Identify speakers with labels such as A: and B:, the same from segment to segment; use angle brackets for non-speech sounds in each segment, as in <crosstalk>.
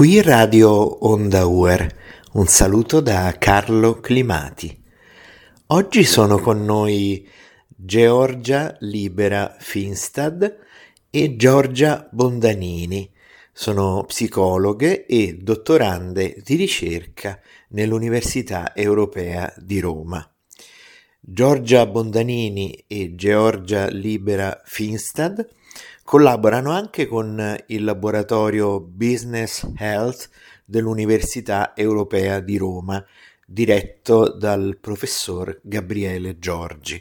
A: Qui Radio Onda Uer, un saluto da Carlo Climati. Oggi sono con noi Georgia Libera Finstad e Giorgia Bondanini. Sono psicologhe e dottorande di ricerca nell'Università Europea di Roma. Giorgia Bondanini e Georgia Libera Finstad Collaborano anche con il laboratorio Business Health dell'Università Europea di Roma, diretto dal professor Gabriele Giorgi.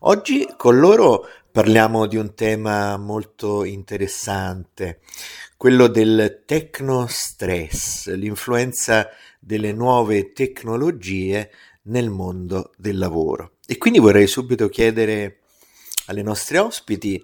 A: Oggi con loro parliamo di un tema molto interessante, quello del tecnostress, l'influenza delle nuove tecnologie nel mondo del lavoro. E quindi vorrei subito chiedere alle nostre ospiti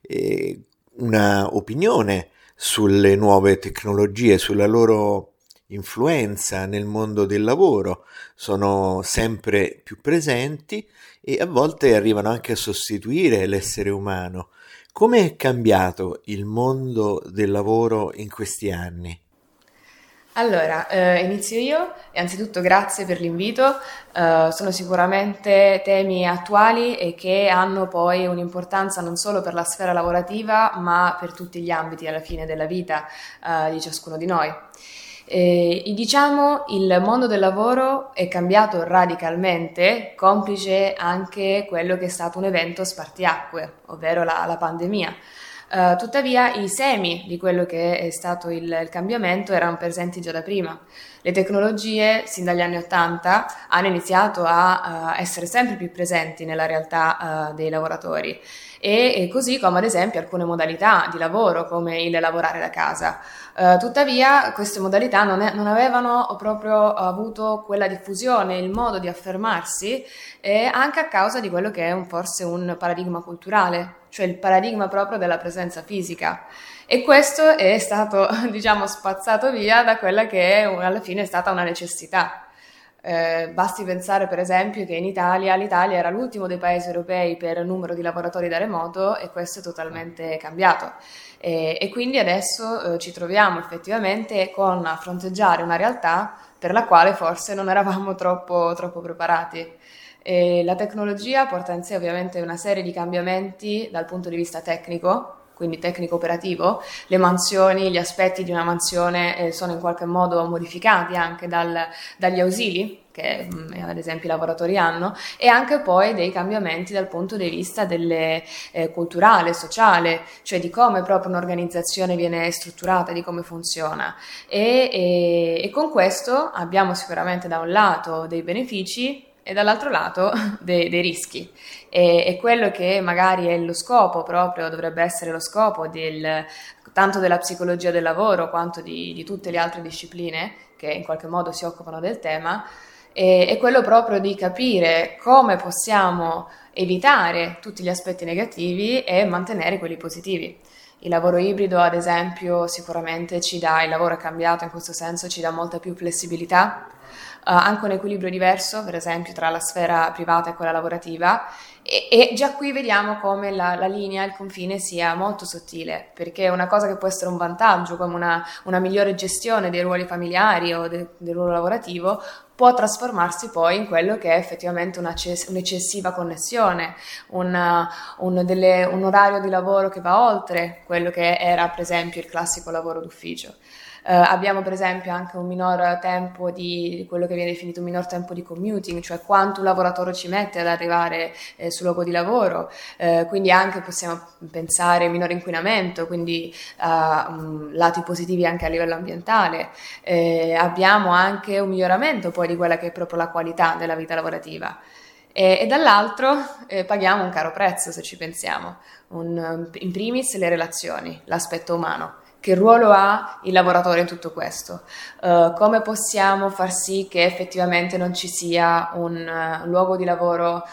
A: eh, una opinione sulle nuove tecnologie, sulla loro influenza nel mondo del lavoro, sono sempre più presenti e a volte arrivano anche a sostituire l'essere umano. Come è cambiato il mondo del lavoro in questi anni?
B: Allora, eh, inizio io. Anzitutto grazie per l'invito. Eh, sono sicuramente temi attuali e che hanno poi un'importanza non solo per la sfera lavorativa, ma per tutti gli ambiti alla fine della vita eh, di ciascuno di noi. Eh, diciamo il mondo del lavoro è cambiato radicalmente, complice anche quello che è stato un evento spartiacque, ovvero la, la pandemia. Uh, tuttavia i semi di quello che è stato il, il, cambiamento erano presenti già da prima. Le tecnologie, sin dagli anni Ottanta, hanno iniziato a uh, essere sempre più presenti nella realtà uh, dei lavoratori e, così come ad esempio alcune modalità di lavoro come il lavorare da casa. tuttavia queste modalità non, è, non, avevano proprio avuto quella diffusione, il modo di affermarsi eh, anche a causa di quello che è un, forse un paradigma culturale cioè il paradigma proprio della presenza fisica. E questo è stato, <laughs> diciamo, spazzato via da quella che è, alla fine è stata una necessità. Eh, basti pensare per esempio che in Italia l'Italia era l'ultimo dei paesi europei per numero di lavoratori da remoto e questo è totalmente cambiato. E, e quindi adesso eh, ci troviamo effettivamente con a fronteggiare una realtà per la quale forse non eravamo troppo, troppo preparati. E la tecnologia porta in sé ovviamente una serie di cambiamenti dal punto di vista tecnico, quindi tecnico operativo, le mansioni, gli aspetti di una mansione eh, sono in qualche modo modificati anche dal, dagli ausili che mh, mm, ad esempio i lavoratori hanno e anche poi dei cambiamenti dal punto di vista delle, eh, culturale, sociale, cioè di come proprio un'organizzazione viene strutturata, di come funziona. E, e, e con questo abbiamo sicuramente da un lato dei benefici e dall'altro lato <laughs> dei, dei rischi. E, e, quello che magari è lo scopo proprio, dovrebbe essere lo scopo del, tanto della psicologia del lavoro quanto di, di, tutte le altre discipline che in qualche modo si occupano del tema, è, è quello proprio di capire come possiamo evitare tutti gli aspetti negativi e mantenere quelli positivi. Il lavoro ibrido, ad esempio, sicuramente ci dà, il lavoro è cambiato in questo senso, ci dà molta più flessibilità, anche un equilibrio diverso, per esempio, tra la sfera privata e quella lavorativa. E, e già qui vediamo come la, la, linea, il confine sia molto sottile, perché una cosa che può essere un vantaggio, come una, una migliore gestione dei ruoli familiari o de, del ruolo lavorativo, può trasformarsi poi in quello che è effettivamente un'eccessiva connessione, una, un, delle, un orario di lavoro che va oltre quello che era per esempio il classico lavoro d'ufficio. Uh, abbiamo per esempio anche un minor tempo di, quello che viene definito un minor tempo di commuting, cioè quanto un lavoratore ci mette ad arrivare eh, sul luogo di lavoro, uh, quindi anche possiamo pensare minore inquinamento, quindi uh, lati positivi anche a livello ambientale. Eh, abbiamo anche un miglioramento poi di quella che è proprio la qualità della vita lavorativa. E, e dall'altro eh, paghiamo un caro prezzo se ci pensiamo, un, in primis le relazioni, l'aspetto umano. Che ruolo ha il lavoratore in tutto questo? Uh, come possiamo far sì che effettivamente non ci sia un uh, luogo di lavoro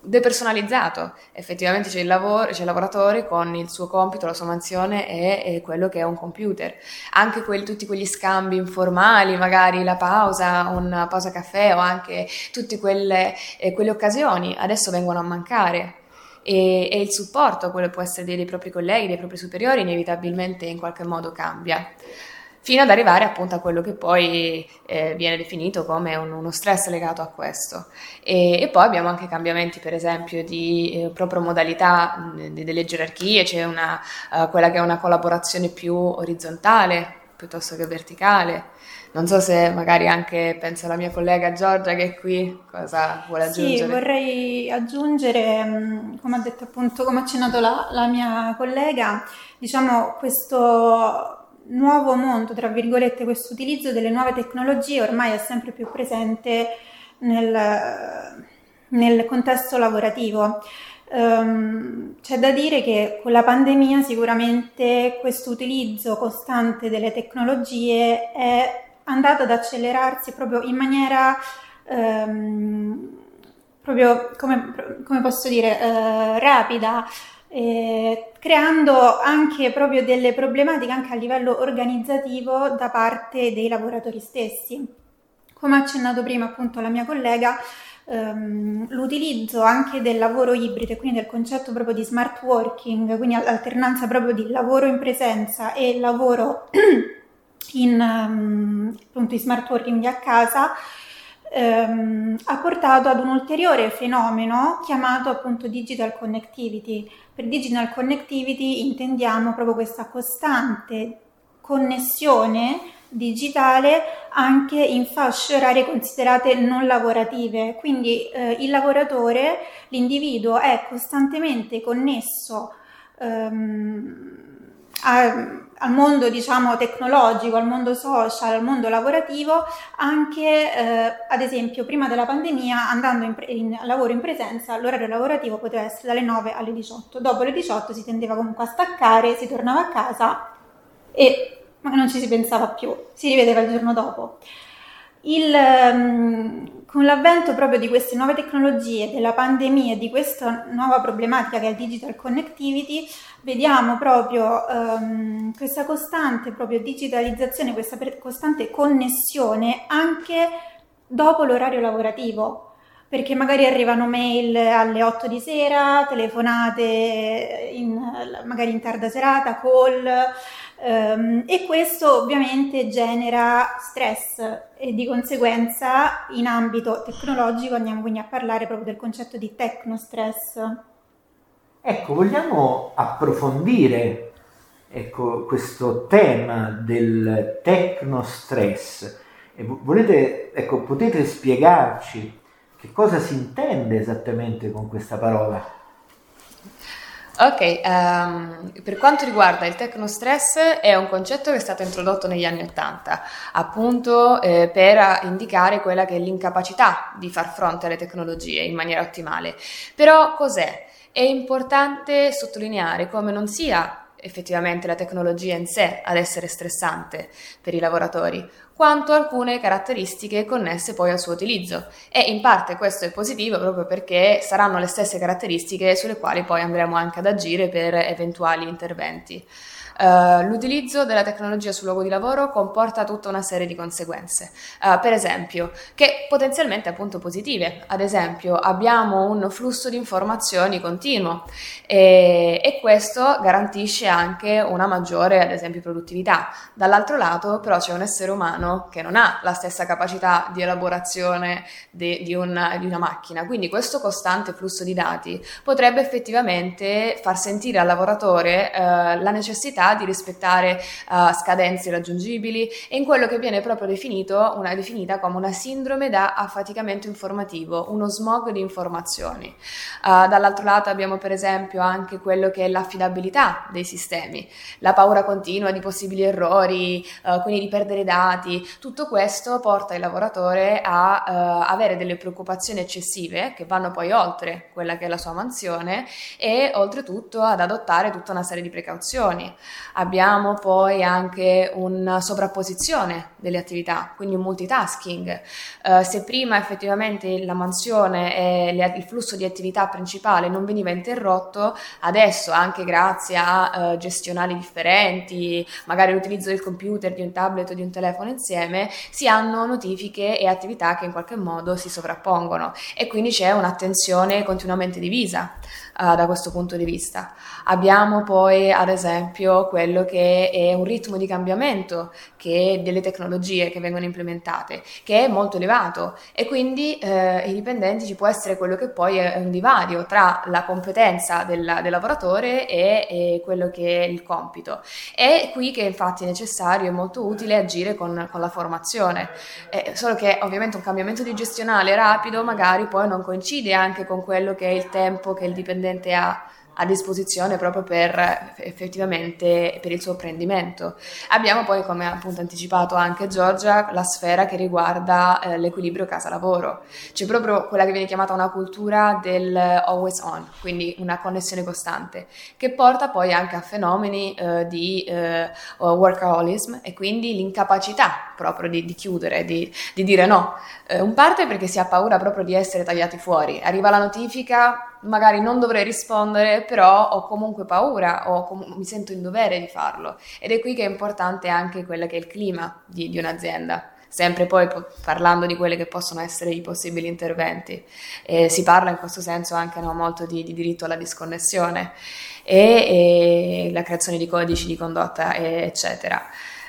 B: depersonalizzato. Effettivamente c'è il, lavoro, c'è il lavoratore con il suo compito, la sua mansione e, e quello che è un computer. Anche quelli, tutti quegli scambi informali, magari la pausa, una pausa caffè o anche tutte quelle, eh, quelle occasioni adesso vengono a mancare e, e il supporto, quello può essere dei, dei propri colleghi, dei propri superiori, inevitabilmente in qualche modo cambia. fino ad arrivare appunto a quello che poi eh, viene definito come un, uno stress legato a questo. E, e, poi abbiamo anche cambiamenti, per esempio, di eh, proprio modalità mh, delle gerarchie, c'è una, uh, quella che è una collaborazione più orizzontale piuttosto che verticale. Non so se magari anche penso alla mia collega Giorgia che è qui, cosa vuole aggiungere?
C: Sì, vorrei aggiungere, mm, come ha detto appunto, come ha accennato la, la mia collega, diciamo questo nuovo mondo, tra virgolette, questo utilizzo delle nuove tecnologie ormai è sempre più presente nel, nel contesto lavorativo. Um, c'è da dire che con la pandemia sicuramente questo utilizzo costante delle tecnologie è andato ad accelerarsi proprio in maniera um, proprio come, come, posso dire uh, rapida eh, creando anche proprio delle problematiche anche a livello organizzativo da parte dei lavoratori stessi. Come ha accennato prima appunto la mia collega, ehm, l'utilizzo anche del lavoro ibrido e quindi del concetto proprio di smart working, quindi l'alternanza proprio di lavoro in presenza e lavoro <clears throat> in, um, appunto, in smart working a casa, ehm, ha portato ad un ulteriore fenomeno chiamato appunto digital connectivity. Per digital connectivity intendiamo proprio questa costante connessione digitale anche in fasce orarie considerate non lavorative. Quindi eh, il lavoratore, l'individuo è costantemente connesso ehm, a, al mondo diciamo tecnologico, al mondo social, al mondo lavorativo, anche eh, ad esempio prima della pandemia andando in, pre- in lavoro in presenza l'orario lavorativo poteva essere dalle 9 alle 18, dopo le 18 si tendeva comunque a staccare, si tornava a casa e non ci si pensava più, si rivedeva il giorno dopo. Il, um, con l'avvento proprio di queste nuove tecnologie, della pandemia e di questa nuova problematica che è il digital connectivity, vediamo proprio um, questa costante proprio digitalizzazione, questa per- costante connessione anche dopo l'orario lavorativo. Perché magari arrivano mail alle 8 di sera, telefonate in, magari in tarda serata, call, Um, e questo ovviamente genera stress e di conseguenza in ambito tecnologico andiamo quindi a parlare proprio del concetto di tecnostress.
A: Ecco, vogliamo approfondire ecco, questo tema del tecnostress e volete, ecco, potete spiegarci che cosa si intende esattamente con questa parola?
B: Ok, um, per quanto riguarda il tecnostress è un concetto che è stato introdotto negli anni Ottanta, appunto eh, per indicare quella che è l'incapacità di far fronte alle tecnologie in maniera ottimale. Però cos'è? È importante sottolineare come non sia effettivamente la tecnologia in sé ad essere stressante per i lavoratori, quanto alcune caratteristiche connesse poi al suo utilizzo. E in parte questo è positivo proprio perché saranno le stesse caratteristiche sulle quali poi andremo anche ad agire per eventuali interventi. Uh, l'utilizzo della tecnologia sul luogo di lavoro comporta tutta una serie di conseguenze, uh, per esempio, che potenzialmente appunto positive. Ad esempio, abbiamo un flusso di informazioni continuo e, e questo garantisce anche una maggiore, ad esempio, produttività. Dall'altro lato, però, c'è un essere umano che non ha la stessa capacità di elaborazione de, di, una, di una macchina, quindi questo costante flusso di dati potrebbe effettivamente far sentire al lavoratore uh, la necessità di rispettare uh, scadenze raggiungibili e in quello che viene proprio definito, una, definita come una sindrome da affaticamento informativo, uno smog di informazioni. Uh, dall'altro lato abbiamo per esempio anche quello che è l'affidabilità dei sistemi, la paura continua di possibili errori, uh, quindi di perdere dati, tutto questo porta il lavoratore a avere delle preoccupazioni eccessive che vanno poi oltre quella che è la sua mansione e oltretutto ad adottare tutta una serie di precauzioni. Abbiamo poi anche una sovrapposizione delle attività, quindi un multitasking. Uh, se prima effettivamente la mansione e le, il flusso di attività principale non veniva interrotto, adesso anche grazie a uh, gestionali differenti, magari l'utilizzo del computer, di un tablet o di un telefono insieme, si hanno notifiche e attività che in qualche modo si sovrappongono. E quindi c'è un'attenzione continuamente divisa uh, da questo punto di vista. Abbiamo poi ad esempio quello che è un ritmo di cambiamento delle tecnologie che vengono implementate, che è molto elevato e quindi eh, i dipendenti ci può essere quello che poi è un divario tra la competenza del, del lavoratore e, e, quello che è il compito. È qui che infatti è necessario e molto utile agire con, con la formazione, eh, solo che ovviamente un cambiamento di gestionale rapido magari poi non coincide anche con quello che è il tempo che il dipendente ha a disposizione proprio per effettivamente per il suo apprendimento. Abbiamo poi, come appunto anticipato anche Giorgia, la sfera che riguarda eh, l'equilibrio casa-lavoro. C'è proprio quella che viene chiamata una cultura del always on, quindi una connessione costante, che porta poi anche a fenomeni eh, di eh, workaholism e quindi l'incapacità proprio di, di chiudere, di, di, dire no. Eh, un parte perché si ha paura proprio di essere tagliati fuori. Arriva la notifica, magari non dovrei rispondere, però ho comunque paura o com- mi sento in dovere di farlo. Ed è qui che è importante anche quello che è il clima di, di un'azienda. Sempre poi parlando di quelli che possono essere i possibili interventi. Eh, si parla in questo senso anche no, molto di, di, diritto alla disconnessione e, e la creazione di codici di condotta, eccetera.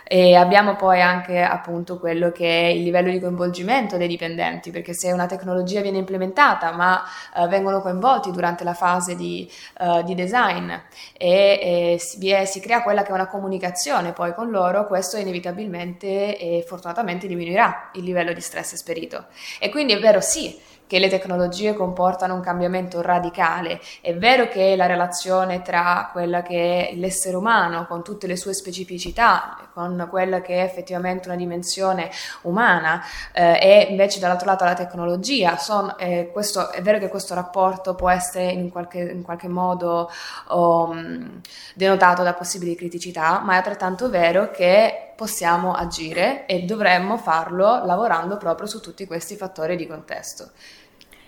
B: E abbiamo poi anche appunto quello che è il livello di coinvolgimento dei dipendenti, perché se una tecnologia viene implementata ma uh, vengono coinvolti durante la fase di, uh, di design e, e si, è, si, crea quella che è una comunicazione poi con loro, questo inevitabilmente e fortunatamente diminuirà il livello di stress esperito. E quindi è vero sì che le tecnologie comportano un cambiamento radicale. È vero che la relazione tra quella che è l'essere umano, con tutte le sue specificità, con quella che è effettivamente una dimensione umana, eh, e invece dall'altro lato la tecnologia, son, eh, questo, è vero che questo rapporto può essere in qualche, in qualche modo um, denotato da possibili criticità, ma è altrettanto vero che possiamo agire e dovremmo farlo lavorando proprio su tutti questi fattori di contesto.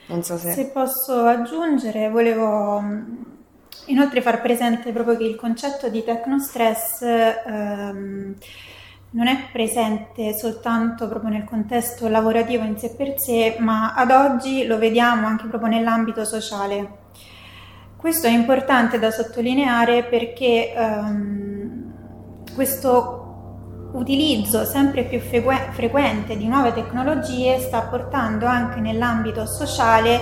C: Non so se... se posso aggiungere, volevo inoltre far presente proprio che il concetto di tecnostress ehm, non è presente soltanto proprio nel contesto lavorativo in sé per sé, ma ad oggi lo vediamo anche proprio nell'ambito sociale. Questo è importante da sottolineare perché ehm, questo utilizzo sempre più frequ- frequente di nuove tecnologie sta portando anche nell'ambito sociale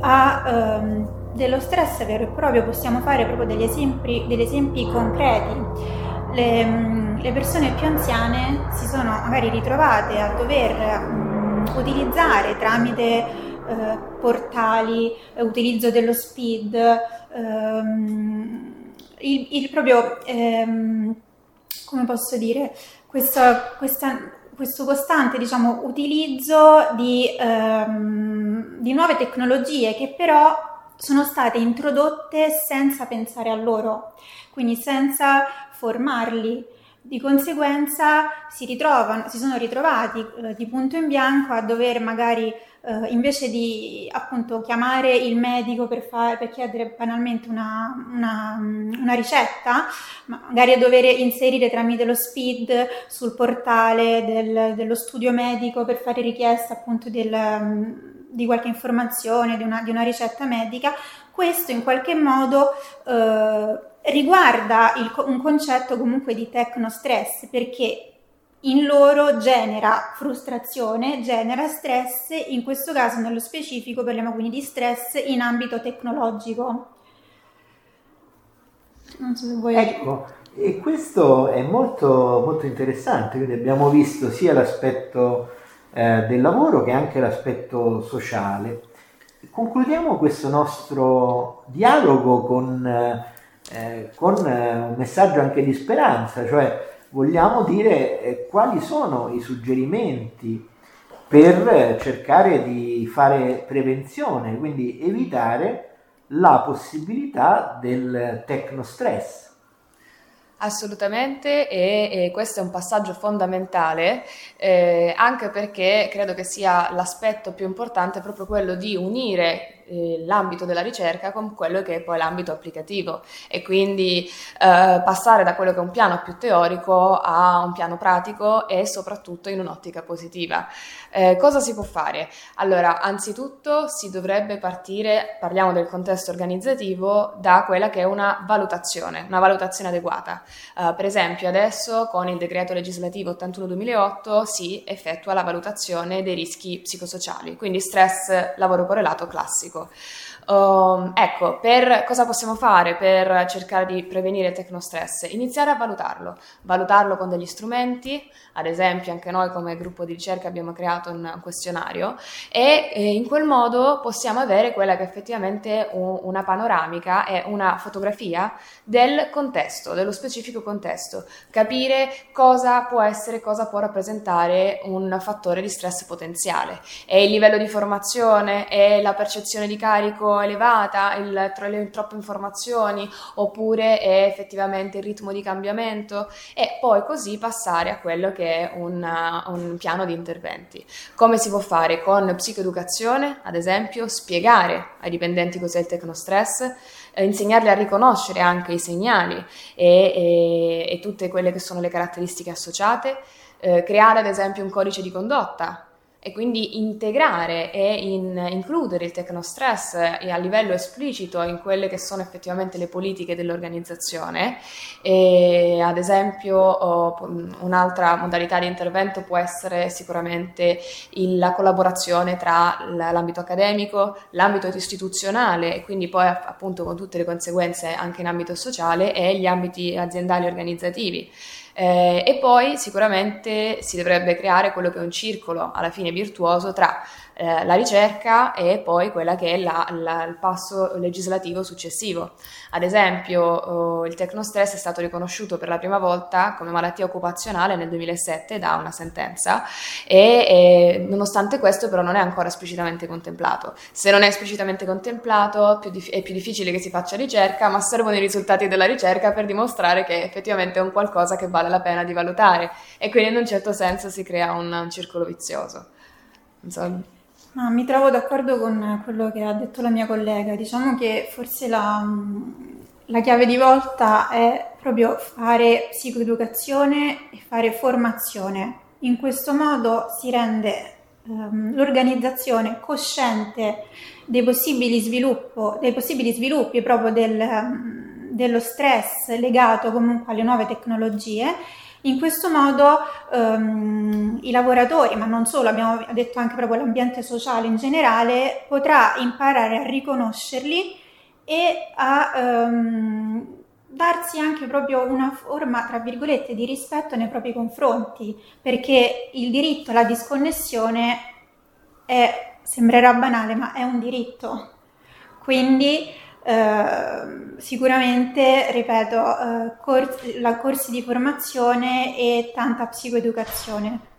C: a ehm, dello stress vero e proprio, possiamo fare proprio degli esempi, degli esempi concreti. Le, mm, le, persone più anziane si sono magari ritrovate a dover um, utilizzare tramite eh, portali, eh, utilizzo dello speed, ehm, il, il, proprio, ehm, come posso dire, questa, questa, questo costante diciamo, utilizzo di, ehm, di nuove tecnologie che però sono state introdotte senza pensare a loro, quindi senza formarli. Di conseguenza si, ritrovano, si sono ritrovati eh, di punto in bianco a dover magari eh, invece di appunto chiamare il medico per, fa- per chiedere banalmente una, una, una, ricetta, magari a dover inserire tramite lo SPID sul portale del, dello studio medico per fare richiesta appunto del, di qualche informazione, di una, di una, ricetta medica, questo in qualche modo eh, riguarda il, un concetto comunque di tecnostress perché in loro genera frustrazione, genera stress, in questo caso nello specifico parliamo quindi di stress in ambito tecnologico.
A: So vuoi... Ecco, e questo è molto, molto interessante, quindi abbiamo visto sia l'aspetto eh, del lavoro che anche l'aspetto sociale. Concludiamo questo nostro dialogo con, eh, con eh, un messaggio anche di speranza, cioè vogliamo dire eh, quali sono i suggerimenti per cercare di fare prevenzione, quindi evitare la possibilità del tecnostress.
B: Assolutamente e, e, questo è un passaggio fondamentale eh, anche perché credo che sia l'aspetto più importante proprio quello di unire eh, l'ambito della ricerca con quello che è poi l'ambito applicativo e quindi eh, passare da quello che è un piano più teorico a un piano pratico e soprattutto in un'ottica positiva. Eh, cosa si può fare? Allora, anzitutto si dovrebbe partire, parliamo del contesto organizzativo, da quella che è una valutazione, una valutazione adeguata. Uh, per esempio, adesso con il decreto legislativo 81-2008 si effettua la valutazione dei rischi psicosociali, quindi stress lavoro correlato classico. か Um, ecco, per cosa possiamo fare per cercare di prevenire il tecnostress? Iniziare a valutarlo, valutarlo con degli strumenti, ad esempio anche noi come gruppo di ricerca abbiamo creato un questionario e eh, in quel modo possiamo avere quella che è effettivamente un, una panoramica e una fotografia del contesto, dello specifico contesto, capire cosa può essere, cosa può rappresentare un fattore di stress potenziale. È il livello di formazione, è la percezione di carico elevata, il, tra le troppe informazioni, oppure è effettivamente il ritmo di cambiamento e poi così passare a quello che è un, un piano di interventi. Come si può fare? Con psicoeducazione, ad esempio, spiegare ai dipendenti cos'è il tecnostress, eh, insegnarli a riconoscere anche i segnali e, e, e tutte quelle che sono le caratteristiche associate, eh, creare ad esempio un codice di condotta e quindi integrare e in, includere il tecnostress a livello esplicito in quelle che sono effettivamente le politiche dell'organizzazione. E, ad esempio, un'altra modalità di intervento può essere sicuramente il, la collaborazione tra l'ambito accademico, l'ambito istituzionale e quindi poi appunto con tutte le conseguenze anche in ambito sociale e gli ambiti aziendali organizzativi. Eh, e poi sicuramente si dovrebbe creare quello che è un circolo alla fine virtuoso tra eh, la ricerca e poi quella che è la, la, il passo legislativo successivo. Ad esempio, oh, il tecnostress è stato riconosciuto per la prima volta come malattia occupazionale nel 2007 da una sentenza e, e nonostante questo però non è ancora esplicitamente contemplato. Se non è esplicitamente contemplato più dif- è più difficile che si faccia ricerca, ma servono i risultati della ricerca per dimostrare che effettivamente è un qualcosa che vale la pena di valutare e quindi in un certo senso si crea un, un circolo vizioso.
C: So, No, mi trovo d'accordo con quello che ha detto la mia collega. Diciamo che forse la, la chiave di volta è proprio fare psicoeducazione e fare formazione. In questo modo si rende um, l'organizzazione cosciente dei possibili, sviluppo, dei possibili sviluppi proprio del, um, dello stress legato comunque alle nuove tecnologie in questo modo ehm, i lavoratori, ma non solo, abbiamo detto anche proprio l'ambiente sociale in generale, potrà imparare a riconoscerli e a ehm, darsi anche proprio una forma, tra virgolette, di rispetto nei propri confronti, perché il diritto alla disconnessione è, sembrerà banale, ma è un diritto. Quindi Ehm, sicuramente, ripeto, eh, corsi, la corsi di formazione e tanta psicoeducazione.